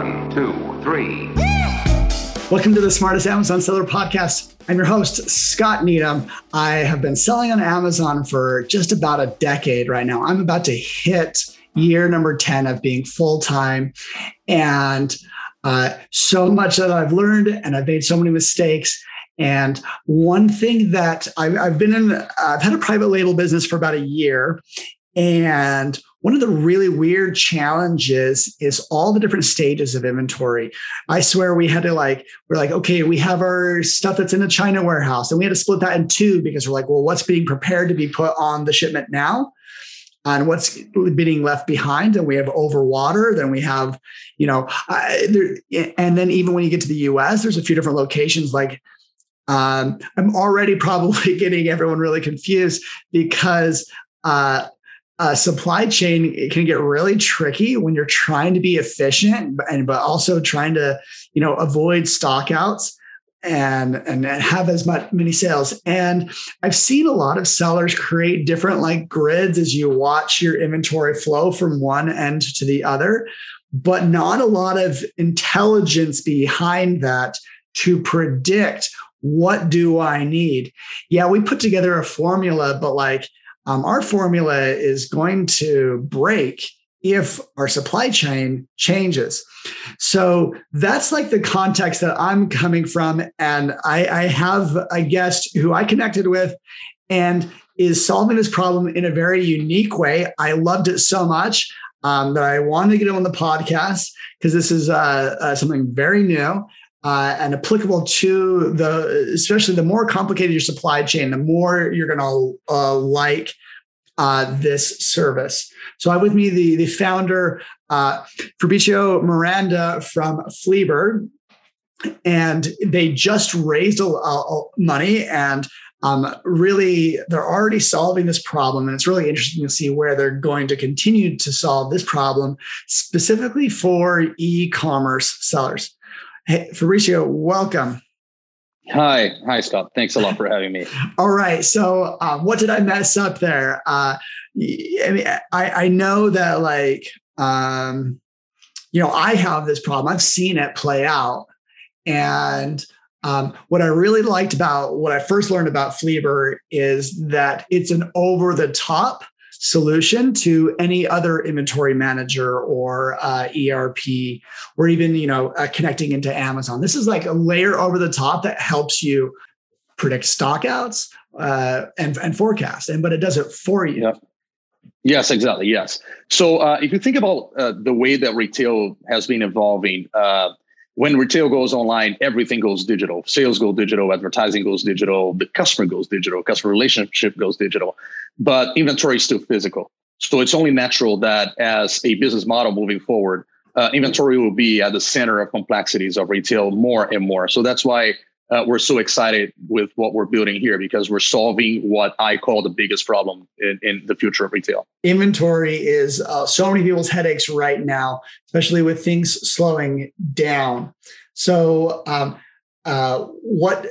One, two, three. Welcome to the Smartest Amazon Seller Podcast. I'm your host, Scott Needham. I have been selling on Amazon for just about a decade right now. I'm about to hit year number 10 of being full time. And uh, so much that I've learned, and I've made so many mistakes. And one thing that I've, I've been in, I've had a private label business for about a year. And one of the really weird challenges is all the different stages of inventory. I swear we had to like, we're like, okay, we have our stuff that's in the China warehouse, and we had to split that in two because we're like, well, what's being prepared to be put on the shipment now? And what's being left behind, and we have over water. Then we have, you know, there, and then even when you get to the U.S., there's a few different locations. Like, um, I'm already probably getting everyone really confused because uh, uh, supply chain can get really tricky when you're trying to be efficient and but also trying to you know avoid stockouts and and have as much many sales. And i've seen a lot of sellers create different like grids as you watch your inventory flow from one end to the other but not a lot of intelligence behind that to predict what do i need? Yeah we put together a formula but like um, our formula is going to break if our supply chain changes. So that's like the context that I'm coming from. And I, I, have a guest who I connected with and is solving this problem in a very unique way. I loved it so much um, that I wanted to get him on the podcast because this is uh, uh, something very new uh, and applicable to the, especially the more complicated your supply chain, the more you're going to uh, like uh, this service. So I have with me the the founder uh, Fabricio Miranda from Flieber, and they just raised a, a money and um, really they're already solving this problem. And it's really interesting to see where they're going to continue to solve this problem specifically for e-commerce sellers Hey, Fabricio, welcome. Hi, hi, Scott. Thanks a lot for having me. All right. So, um, what did I mess up there? Uh, I mean, I, I know that like, um, you know, I have this problem. I've seen it play out, and um, what I really liked about what I first learned about Flieber is that it's an over the top solution to any other inventory manager or uh, ERP, or even you know uh, connecting into Amazon. This is like a layer over the top that helps you predict stockouts uh, and and forecast, and but it does it for you. Yes, exactly. Yes. So uh, if you think about uh, the way that retail has been evolving, uh, when retail goes online, everything goes digital. Sales go digital, advertising goes digital, the customer goes digital, customer relationship goes digital, but inventory is still physical. So it's only natural that as a business model moving forward, uh, inventory will be at the center of complexities of retail more and more. So that's why uh, we're so excited with what we're building here because we're solving what I call the biggest problem in, in the future of retail. Inventory is uh, so many people's headaches right now, especially with things slowing down. So, um, uh, what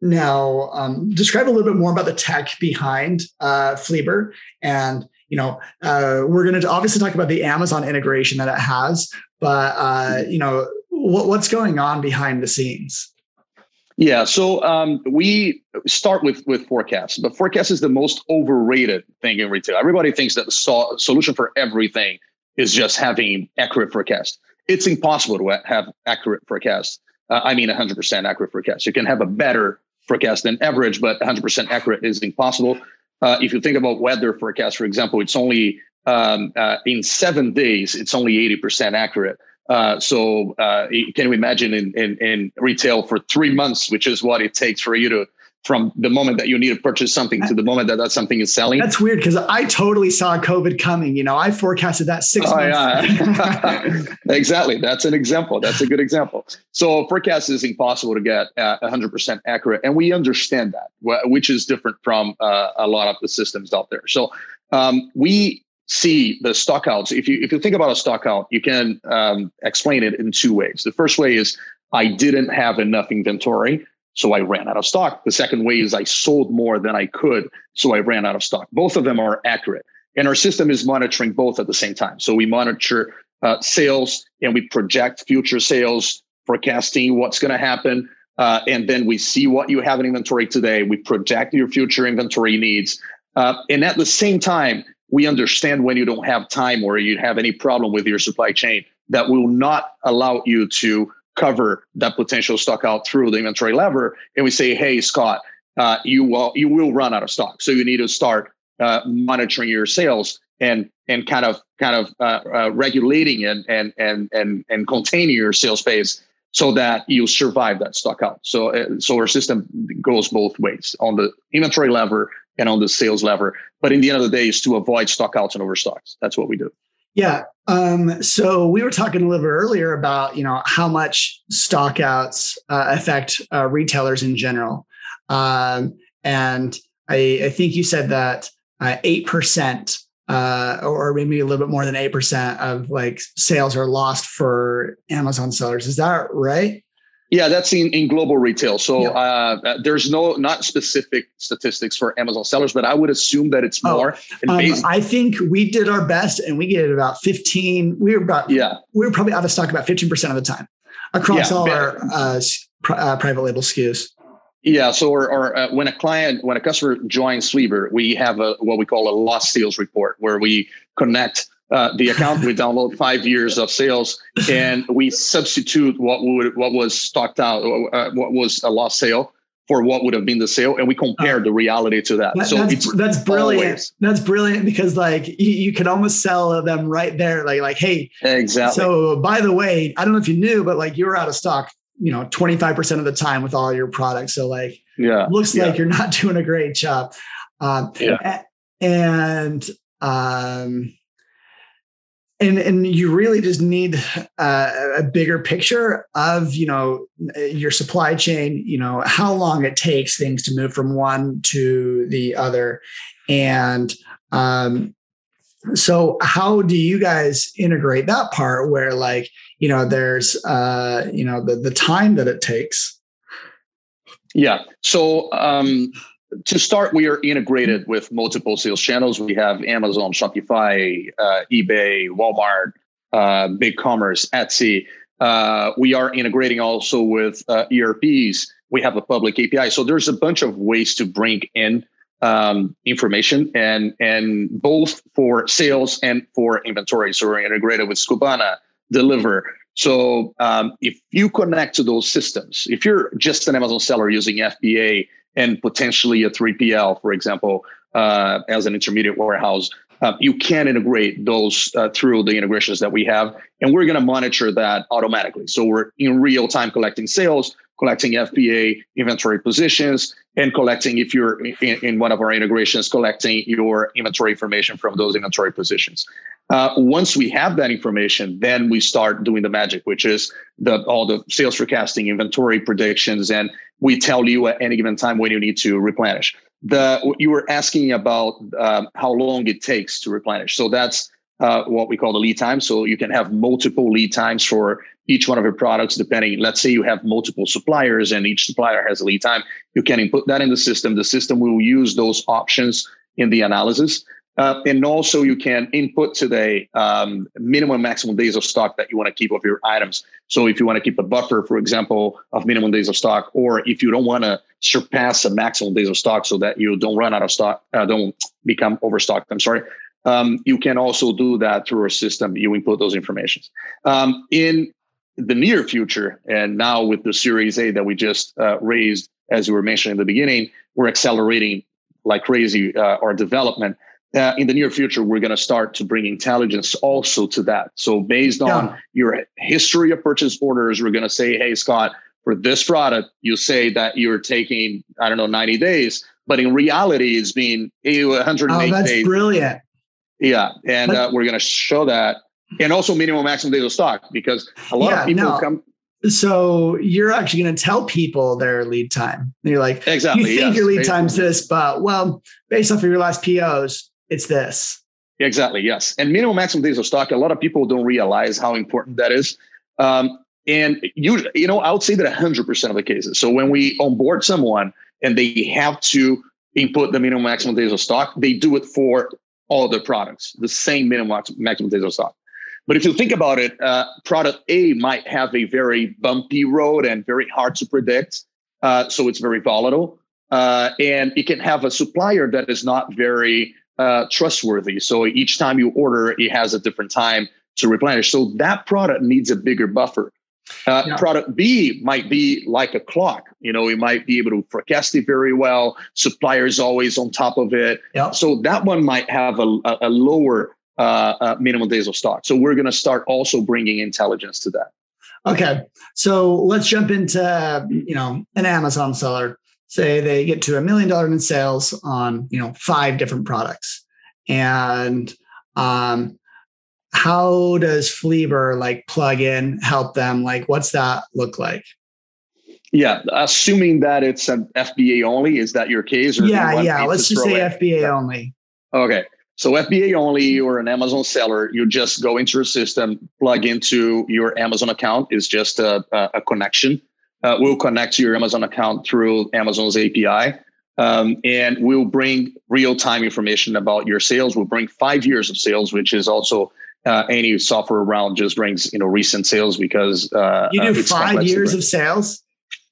now? Um, describe a little bit more about the tech behind uh, Flieber and you know, uh, we're going to obviously talk about the Amazon integration that it has, but uh, you know, what, what's going on behind the scenes? Yeah, so um, we start with with forecasts, but forecast is the most overrated thing in retail. Everybody thinks that the so- solution for everything is just having accurate forecast. It's impossible to have accurate forecast. Uh, I mean, 100% accurate forecast. You can have a better forecast than average, but 100% accurate is impossible. Uh, if you think about weather forecast, for example, it's only um, uh, in seven days, it's only 80% accurate. Uh, so uh, can you imagine in, in, in retail for three months, which is what it takes for you to from the moment that you need to purchase something to the moment that that something is selling. That's weird because I totally saw COVID coming. You know, I forecasted that six oh, months. Yeah. exactly. That's an example. That's a good example. So forecast is impossible to get uh, 100% accurate, and we understand that, which is different from uh, a lot of the systems out there. So um, we see the stockouts. If you if you think about a stockout, you can um, explain it in two ways. The first way is I didn't have enough inventory, so I ran out of stock. The second way is I sold more than I could, so I ran out of stock. Both of them are accurate. And our system is monitoring both at the same time. So we monitor uh, sales and we project future sales, forecasting what's going to happen. Uh, and then we see what you have in inventory today. We project your future inventory needs. Uh, and at the same time, we understand when you don't have time or you have any problem with your supply chain that will not allow you to cover that potential stock out through the inventory lever. And we say, hey, Scott, uh, you will you will run out of stock. So you need to start uh, monitoring your sales and and kind of kind of uh, uh, regulating and and and and and containing your sales pace so that you survive that stock out. So uh, so our system goes both ways on the inventory lever and on the sales lever. But in the end of the day, is to avoid stock outs and overstocks. That's what we do. Yeah. Um, so we were talking a little bit earlier about you know how much stockouts uh, affect uh, retailers in general, um, and I, I, think you said that uh, eight percent, uh, or maybe a little bit more than eight percent of like sales are lost for Amazon sellers. Is that right? Yeah, that's in, in global retail. So uh, uh, there's no not specific statistics for Amazon sellers, but I would assume that it's oh, more. Oh, um, I think we did our best, and we get about 15. We were about yeah. We were probably out of stock about 15 percent of the time across yeah, all our uh, uh, private label SKUs. Yeah. So, or, or uh, when a client, when a customer joins Flieber, we have a what we call a lost sales report, where we connect uh, the account. We download five years of sales, and we substitute what would what was stocked out, uh, what was a lost sale for what would have been the sale, and we compare uh, the reality to that. that so that's, that's brilliant. Always. That's brilliant because like you, you can almost sell them right there. Like like hey, exactly. So by the way, I don't know if you knew, but like you were out of stock. You know, twenty five percent of the time with all your products. So like, yeah, looks yeah. like you're not doing a great job. Um, yeah. And um, and and you really just need uh, a bigger picture of you know your supply chain you know how long it takes things to move from one to the other. And um, so how do you guys integrate that part where like you know there's uh you know the the time that it takes? Yeah. So um to start, we are integrated with multiple sales channels. We have Amazon, Shopify, uh, eBay, Walmart, uh, BigCommerce, Etsy. Uh, we are integrating also with uh, ERPs. We have a public API. So there's a bunch of ways to bring in um, information and and both for sales and for inventory. So we're integrated with Skubana, Deliverr. So um, if you connect to those systems, if you're just an Amazon seller using FBA and potentially a 3PL, for example, uh, as an intermediate warehouse. Uh, you can integrate those uh, through the integrations that we have, and we're going to monitor that automatically. So we're in real time collecting sales, collecting FBA inventory positions, and collecting if you're in, in one of our integrations, collecting your inventory information from those inventory positions. Uh, once we have that information, then we start doing the magic, which is the all the sales forecasting, inventory predictions, and we tell you at any given time when you need to replenish. The you were asking about um, how long it takes to replenish. So that's uh, what we call the lead time. So you can have multiple lead times for each one of your products, depending. Let's say you have multiple suppliers, and each supplier has a lead time. You can input that in the system. The system will use those options in the analysis. Uh, and also, you can input today um, minimum maximum days of stock that you want to keep of your items. So, if you want to keep a buffer, for example, of minimum days of stock, or if you don't want to surpass a maximum days of stock so that you don't run out of stock, uh, don't become overstocked. I'm sorry. Um, you can also do that through our system. You input those informations. Um, in the near future, and now with the Series A that we just uh, raised, as you were mentioning in the beginning, we're accelerating like crazy uh, our development uh, in the near future, we're going to start to bring intelligence also to that. So, based on yeah. your history of purchase orders, we're going to say, hey, Scott, for this product, you say that you're taking, I don't know, 90 days, but in reality, it's been 108 oh, that's days. brilliant. Yeah. And uh, we're going to show that. And also minimum maximum days of stock because a lot yeah, of people no. come. So you're actually going to tell people their lead time. And you're like, exactly. You think yes, your lead time's this, but well, based off of your last POs, it's this. Exactly. Yes. And minimum maximum days of stock. A lot of people don't realize how important that is. Um, and you, you know, I would say that 100% of the cases. So when we onboard someone and they have to input the minimum maximum days of stock, they do it for all the products, the same minimum maximum days of stock. But if you think about it, uh, product A might have a very bumpy road and very hard to predict. Uh, so it's very volatile. Uh, and it can have a supplier that is not very uh, trustworthy. So each time you order, it has a different time to replenish. So that product needs a bigger buffer. Uh, yeah. Product B might be like a clock. You know, we might be able to forecast it very well. Suppliers always on top of it. Yep. So that one might have a, a lower uh, uh, minimum days of stock. So we're going to start also bringing intelligence to that. Okay, so let's jump into you know an Amazon seller. Say they get to a million dollar in sales on you know five different products, and um, how does Flieber like plug in, help them? Like, what's that look like? Yeah, assuming that it's an FBA only, is that your case? yeah, yeah. Let's just say FBA yeah. only. Okay. So FBA only or an Amazon seller, you just go into your system, plug into your Amazon account. It's just a, a connection. Uh, we'll connect to your Amazon account through Amazon's API. Um, and we'll bring real-time information about your sales. We'll bring five years of sales, which is also uh, any software around just brings you know recent sales because uh, you do five years of sales.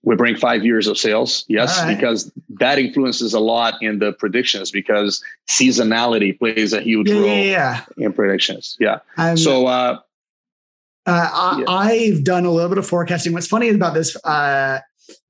We bring five years of sales, yes, right. because that influences a lot in the predictions because seasonality plays a huge yeah, role yeah, yeah. in predictions. Yeah. Um, so uh, uh, I, have done a little bit of forecasting. What's funny about this, uh,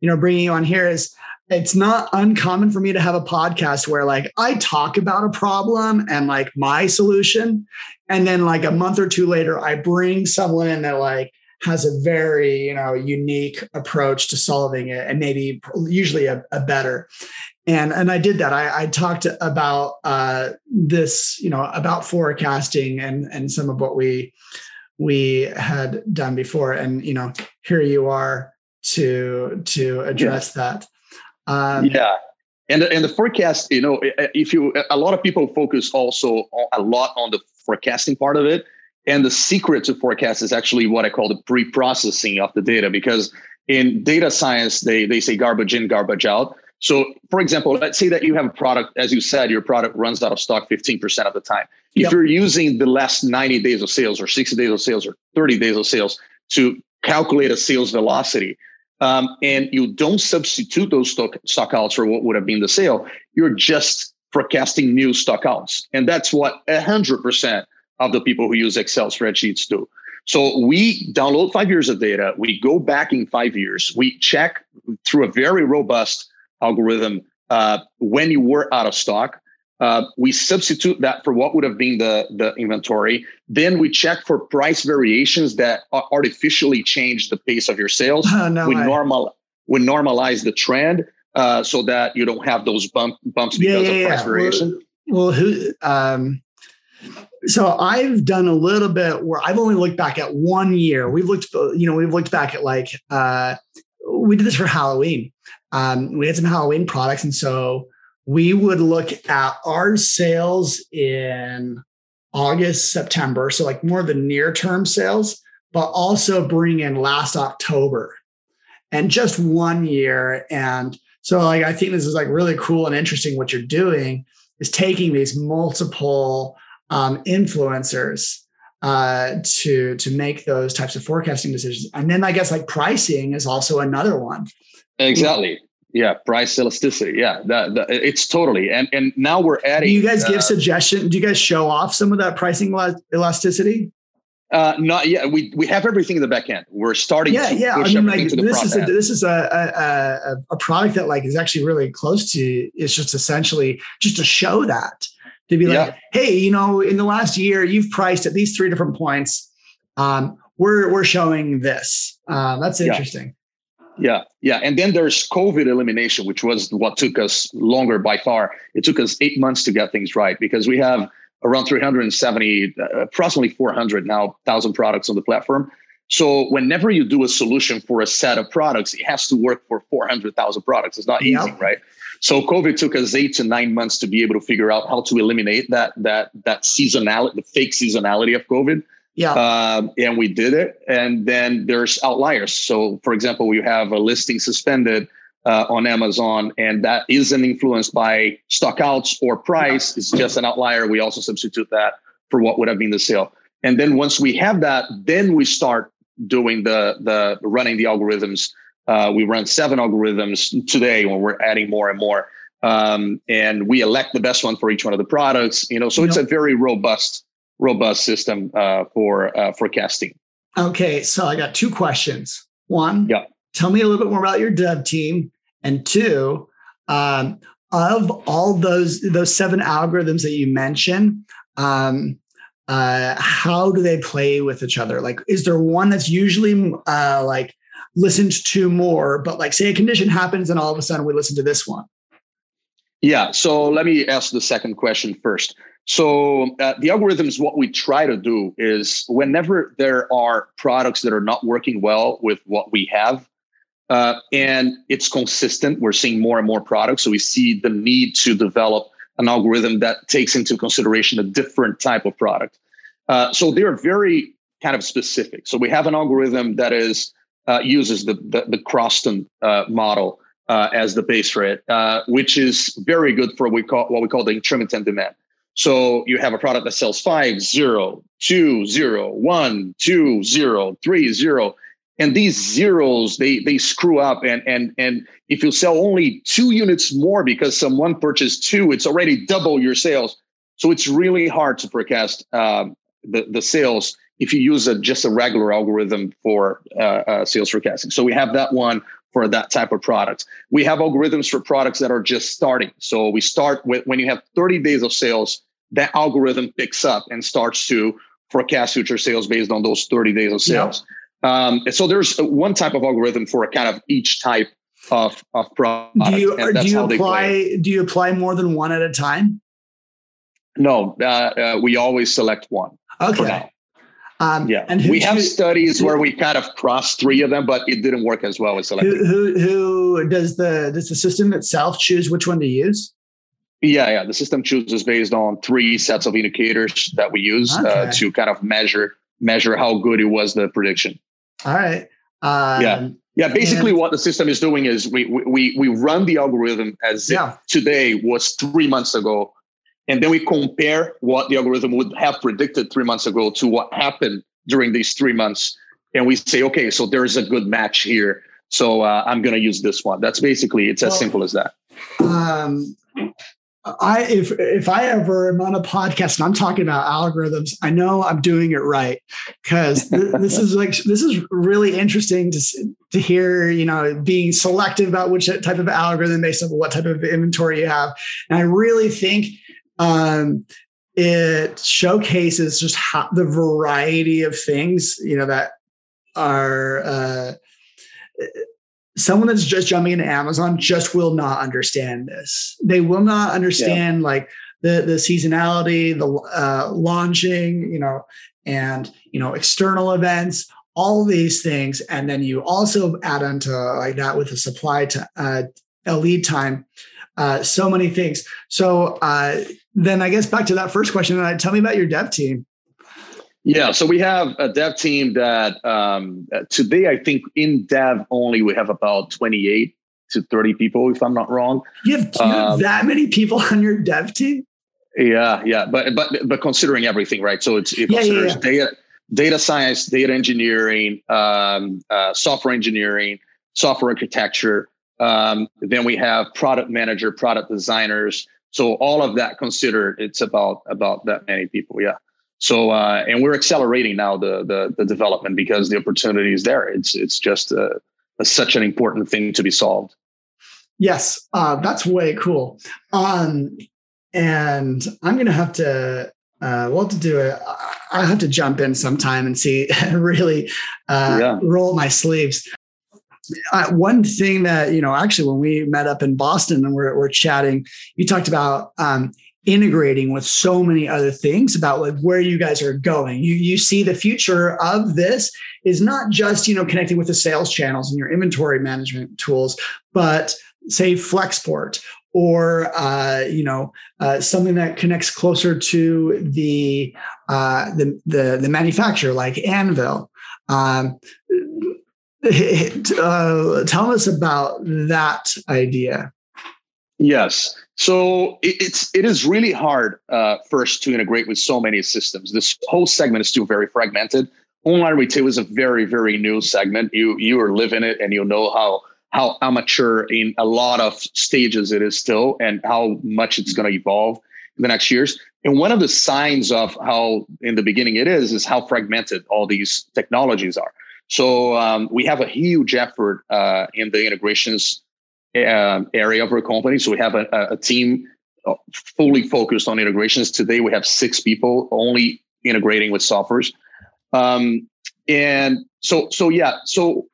you know, bringing you on here is it's not uncommon for me to have a podcast where like I talk about a problem and like my solution. And then like a month or two later, I bring someone in that like has a very, you know, unique approach to solving it and maybe usually a, a better. And, and I did that. I, I talked about uh, this, you know, about forecasting and, and some of what we, we had done before. And, you know, here you are to, to address that. Um, yeah. And, and the forecast, you know, if you, a lot of people focus also a lot on the forecasting part of it. And the secret to forecast is actually what I call the pre-processing of the data, because in data science, they, they say garbage in, garbage out. So, for example, let's say that you have a product, as you said, your product runs out of stock 15% of the time. If yep. you're using the last 90 days of sales or 60 days of sales or 30 days of sales to calculate a sales velocity, um, and you don't substitute those stock, stock outs for what would have been the sale, you're just forecasting new stock outs. And that's what 100% of the people who use Excel spreadsheets do. So we download five years of data, we go back in five years, we check through a very robust algorithm uh, when you were out of stock. Uh, we substitute that for what would have been the, the inventory. Then we check for price variations that artificially change the pace of your sales. Oh, no we normal we normalize the trend uh, so that you don't have those bump, bumps because yeah, yeah, of price yeah. variation. Well, well who? Um, so I've done a little bit where I've only looked back at one year. We've looked, you know, we've looked back at like uh, we did this for Halloween. Um, we had some Halloween products, and so we would look at our sales in August, September. So, like more of the near term sales, but also bring in last October and just one year. And so, like, I think this is like really cool and interesting what you're doing is taking these multiple um, influencers uh, to to make those types of forecasting decisions. And then I guess like pricing is also another one. Exactly. Yeah, price elasticity. Yeah, that, that, it's totally. And and now we're adding. Do you guys give uh, suggestion? Do you guys show off some of that pricing elasticity? Uh, not yet. We we have everything in the back end. We're starting. Yeah, yeah. I mean, like this is a, this is a, a a product that like is actually really close to. It's just essentially just to show that to be like, yeah. hey, you know, in the last year you've priced at these three different points. Um, we're we're showing this. Uh, that's interesting. Yeah. Yeah, yeah. And then there's COVID elimination, which was what took us longer by far. It took us eight months to get things right because we have around 370, uh, approximately 400 now, thousand products on the platform. So whenever you do a solution for a set of products, it has to work for 400,000 products. It's not easy, right? So COVID took us eight to nine months to be able to figure out how to eliminate that that that seasonality, the fake seasonality of COVID. Yeah. Um, and we did it. And then there's outliers. So, for example, we have a listing suspended uh, on Amazon, and that isn't influenced by stockouts or price. It's just an outlier. We also substitute that for what would have been the sale. And then once we have that, then we start doing the the running the algorithms. Uh, we run seven algorithms today when we're adding more and more. Um, and we elect the best one for each one of the products. You know, so yep. it's a very robust, robust system uh, for uh, forecasting. Okay, so I got two questions. One, yeah. tell me a little bit more about your dev team, and two, um, of all those those seven algorithms that you mentioned, um, uh, how do they play with each other? Like, is there one that's usually uh, like listened to more, but like say a condition happens and all of a sudden we listen to this one? Yeah. So let me ask the second question first. So uh, the algorithms, what we try to do is whenever there are products that are not working well with what we have, uh, and it's consistent, we're seeing more and more products. So we see the need to develop an algorithm that takes into consideration a different type of product. Uh, so they're very kind of specific. So we have an algorithm that is uh, uses the the, the Croston uh, model uh, as the base for it, which is very good for what we call what we call the intermittent demand. So you have a product that sells five, zero, two, zero, one, two, zero, three, zero. And these zeros, they they screw up. And and and if you sell only two units more because someone purchased two, it's already double your sales. So it's really hard to forecast um, the, the sales if you use a, just a regular algorithm for uh, uh, sales forecasting. So we have that one for that type of product. We have algorithms for products that are just starting. So we start with when you have 30 days of sales, that algorithm picks up and starts to forecast future sales based on those 30 days of sales. Um, and so there's one type of algorithm for kind of each type of, of product. Do you, do you apply, do you apply more than one at a time? No, uh, uh, we always select one. Okay. Um, yeah, and we have studies who, where we kind of crossed three of them, but it didn't work as well as selecting. Who, who, who does the does the system itself choose which one to use? Yeah, yeah. The system chooses based on three sets of indicators that we use uh, okay. uh, to kind of measure measure how good it was the prediction. All right. Um, yeah. Yeah, basically, and, what the system is doing is we we we run the algorithm as yeah. if today was three months ago, and then we compare what the algorithm would have predicted three months ago to what happened during these three months. And we say, okay, so there's a good match here. So uh, I'm going to use this one. That's basically, it's as well, simple as that. Um, I if if I ever am on a podcast and I'm talking about algorithms, I know I'm doing it right because th- this is like this is really interesting to to hear. You know, being selective about which type of algorithm based on what type of inventory you have, and I really think um, it showcases just how the variety of things you know that are uh, someone that's just jumping into amazon just will not understand this. They will not understand yeah. like the the seasonality the uh, launching you know and you know external events all these things. And then you also add onto like that with the supply to uh, a lead time uh, so many things so uh, then I guess back to that first question. Uh, tell me about your dev team. Yeah, so we have a dev team that um, today I think in dev only we have about 28 to 30 people, if I'm not wrong. You have, you have um, that many people on your dev team? Yeah, yeah, but but but considering everything, right? So it's it yeah, considers yeah, yeah. data data science, data engineering, um, uh, software engineering, software architecture. Um, then we have product manager, product designers, so all of that considered, it's about about that many people. Yeah. So uh, and we're accelerating now the, the the development because the opportunity is there. It's it's just a, a, such an important thing to be solved. Yes, uh, that's way cool. Um, and I'm gonna have to uh, well to do it. I have to jump in sometime and see really uh, yeah. roll my sleeves uh, one thing that you know actually when we met up in boston and we're, we're chatting you talked about um, integrating with so many other things about like where you guys are going. You you see the future of this is not just you know connecting with the sales channels and your inventory management tools but say flexport or uh, you know uh, something that connects closer to the, uh, the the the manufacturer like Anvyl. Um, uh, tell us about that idea. Yes. So it, it's it is really hard uh, first to integrate with so many systems. This whole segment is still very fragmented. Online retail is a very very new segment. You you are living it, and you know how how amateur in a lot of stages it is still, and how much it's going to evolve in the next years. And one of the signs of how in the beginning it is is how fragmented all these technologies are. So um, we have a huge effort uh, in the integrations um, area of our company. So we have a, a team uh, fully focused on integrations. Today we have six people only integrating with softwares. Um, and so, so yeah, so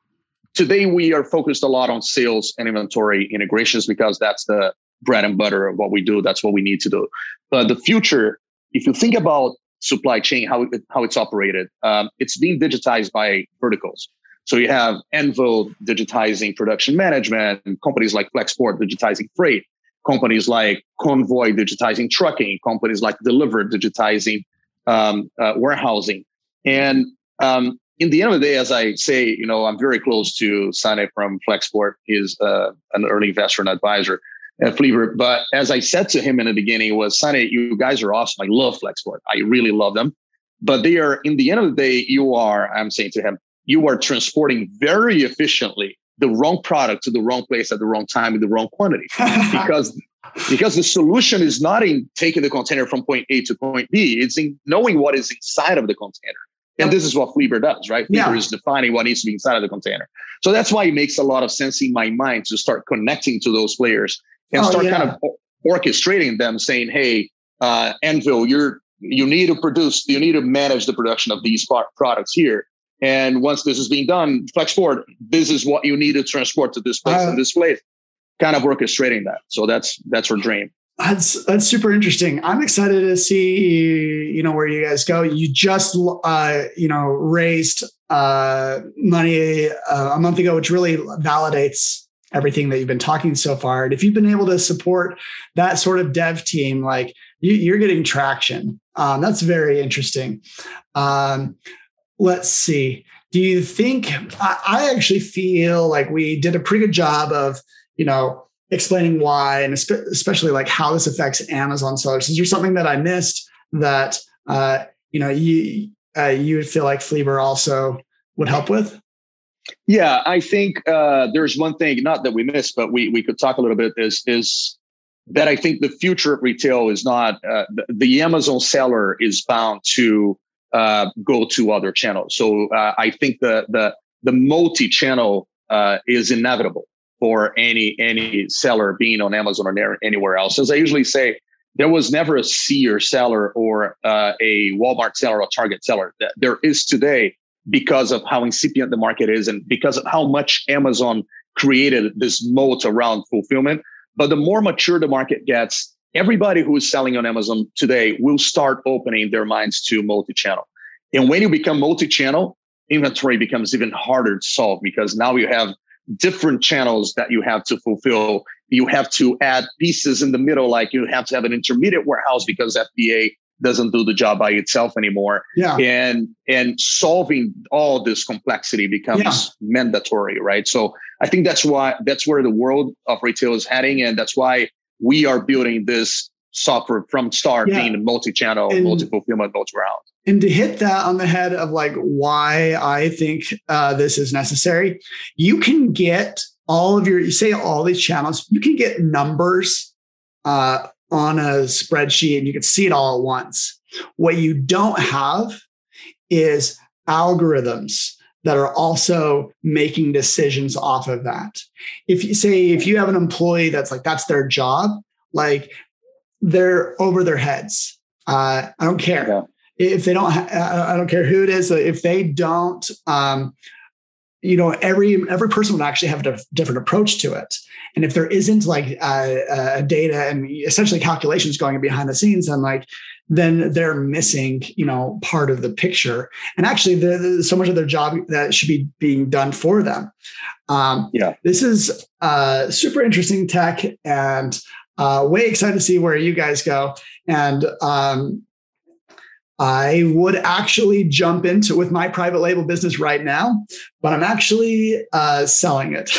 today we are focused a lot on sales and inventory integrations because that's the bread and butter of what we do. That's what we need to do. But the future, if you think about supply chain, how, it, how it's operated, um, it's being digitized by verticals. So you have Anvyl digitizing production management, companies like Flexport digitizing freight, companies like Convoy digitizing trucking, companies like Deliverr digitizing um, uh, warehousing. And um, in the end of the day, as I say, you know, I'm very close to Sane from Flexport. He's uh, an early investor and advisor Uh, at Flieber. But as I said to him in the beginning, was Sane, you guys are awesome. I love Flexport. I really love them. But they are, in the end of the day, you are, I'm saying to him, you are transporting very efficiently the wrong product to the wrong place at the wrong time in the wrong quantity because because the solution is not in taking the container from point A to point B it's in knowing what is inside of the container and this is what Flieber does right Flieber yeah. is defining what needs to be inside of the container so that's why it makes a lot of sense in my mind to start connecting to those players and oh, start yeah. kind of orchestrating them saying hey uh, Anvyl you're you need to produce you need to manage the production of these products here and once this is being done, flex Flexport, this is what you need to transport to this place uh, and this place. Kind of orchestrating that. So that's that's our dream. That's that's super interesting. I'm excited to see you know where you guys go. You just uh, you know raised uh, money uh, a month ago, which really validates everything that you've been talking so far. And if you've been able to support that sort of dev team, like you, are getting traction. Um, that's very interesting. Um, let's see. Do you think I, I actually feel like we did a pretty good job of, you know, explaining why and especially like how this affects Amazon sellers? Is there something that I missed that uh, you know you uh, you would feel like Flieber also would help with? Yeah, I think uh, there's one thing not that we missed, but we we could talk a little bit is is that I think the future of retail is not uh, the, the Amazon seller is bound to uh, go to other channels. So uh, I think the the the multi-channel uh, is inevitable for any any seller being on Amazon or anywhere else. As I usually say, there was never a Sear seller or uh, a Walmart seller or Target seller. That there is today because of how incipient the market is and because of how much Amazon created this moat around fulfillment. But the more mature the market gets, everybody who is selling on Amazon today will start opening their minds to multi-channel. And when you become multi-channel, inventory becomes even harder to solve because now you have different channels that you have to fulfill. You have to add pieces in the middle, like you have to have an intermediate warehouse because FBA doesn't do the job by itself anymore. Yeah. And and solving all this complexity becomes yeah. mandatory, right? So I think that's why that's where the world of retail is heading, and that's why we are building this software from start yeah. being multi-channel, multi-fulfillment, multi-warehouse. And to hit that on the head of like why I think uh, this is necessary, you can get all of your, you say all these channels, you can get numbers uh, on a spreadsheet and you can see it all at once. What you don't have is algorithms that are also making decisions off of that. If you say, if you have an employee that's like, that's their job, like they're over their heads. Uh, I don't care yeah. if they don't. Ha- I don't care who it is. If they don't, um, you know, every every person would actually have a different approach to it. And if there isn't like uh, uh, data and essentially calculations going behind the scenes, then like then they're missing, you know, part of the picture. And actually, the, the, so much of their job that should be being done for them. Um, yeah, this is uh, super interesting tech, and uh, way excited to see where you guys go. And um, I would actually jump into with my private label business right now, but I'm actually uh, selling it.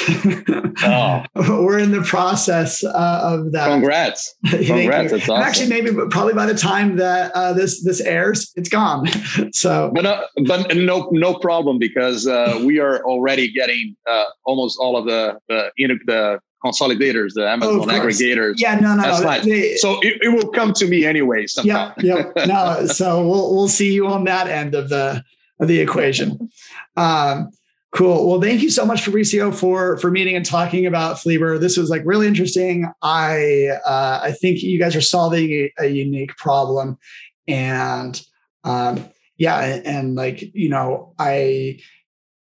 oh. We're in the process uh, of that. Congrats! Congrats! Awesome. actually, maybe probably by the time that uh, this this airs, it's gone. so, but uh, but no no problem because uh, we are already getting uh, almost all of the the you know the consolidators, the Amazon oh, aggregators. Yeah, no, no, That's. They, so it, it, will come to me anyway. Sometime. Yeah, yeah. No, so we'll we'll see you on that end of the of the equation. Um, cool. Well, thank you so much, Fabricio, for for meeting and talking about Flieber. This was like really interesting. I uh, I think you guys are solving a, a unique problem, and um, yeah, and, and like you know, I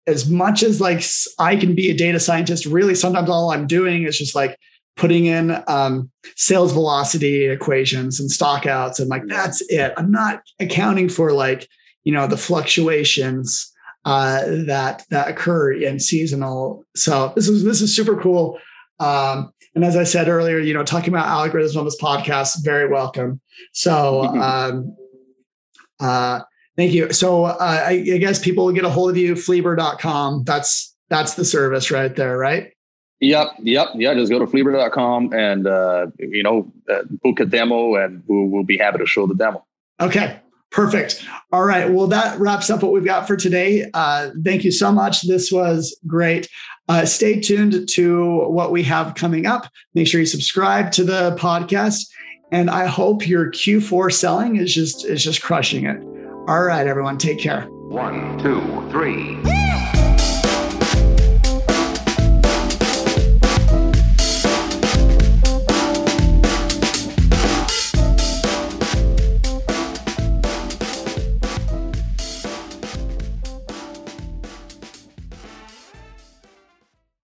as much as like I can be a data scientist, really sometimes all I'm doing is just like putting in um, sales velocity equations and stockouts and like that's it. I'm not accounting for like you know the fluctuations uh, that that occur in seasonal. So this is this is super cool. Um, and as I said earlier, you know, talking about algorithms on this podcast, very welcome. So um, uh, Thank you. So uh, I, I, guess people will get a hold of you, flieber.com. That's that's the service right there, right? Yep, yep, yeah. Just go to flieber.com and uh, you know uh, book a demo, and we'll, we'll be happy to show the demo. Okay, perfect. All right. Well, that wraps up what we've got for today. Uh, thank you so much. This was great. Uh, stay tuned to what we have coming up. Make sure you subscribe to the podcast, and I hope your Q4 selling is just is just crushing it. All right, everyone, take care. One, two, three.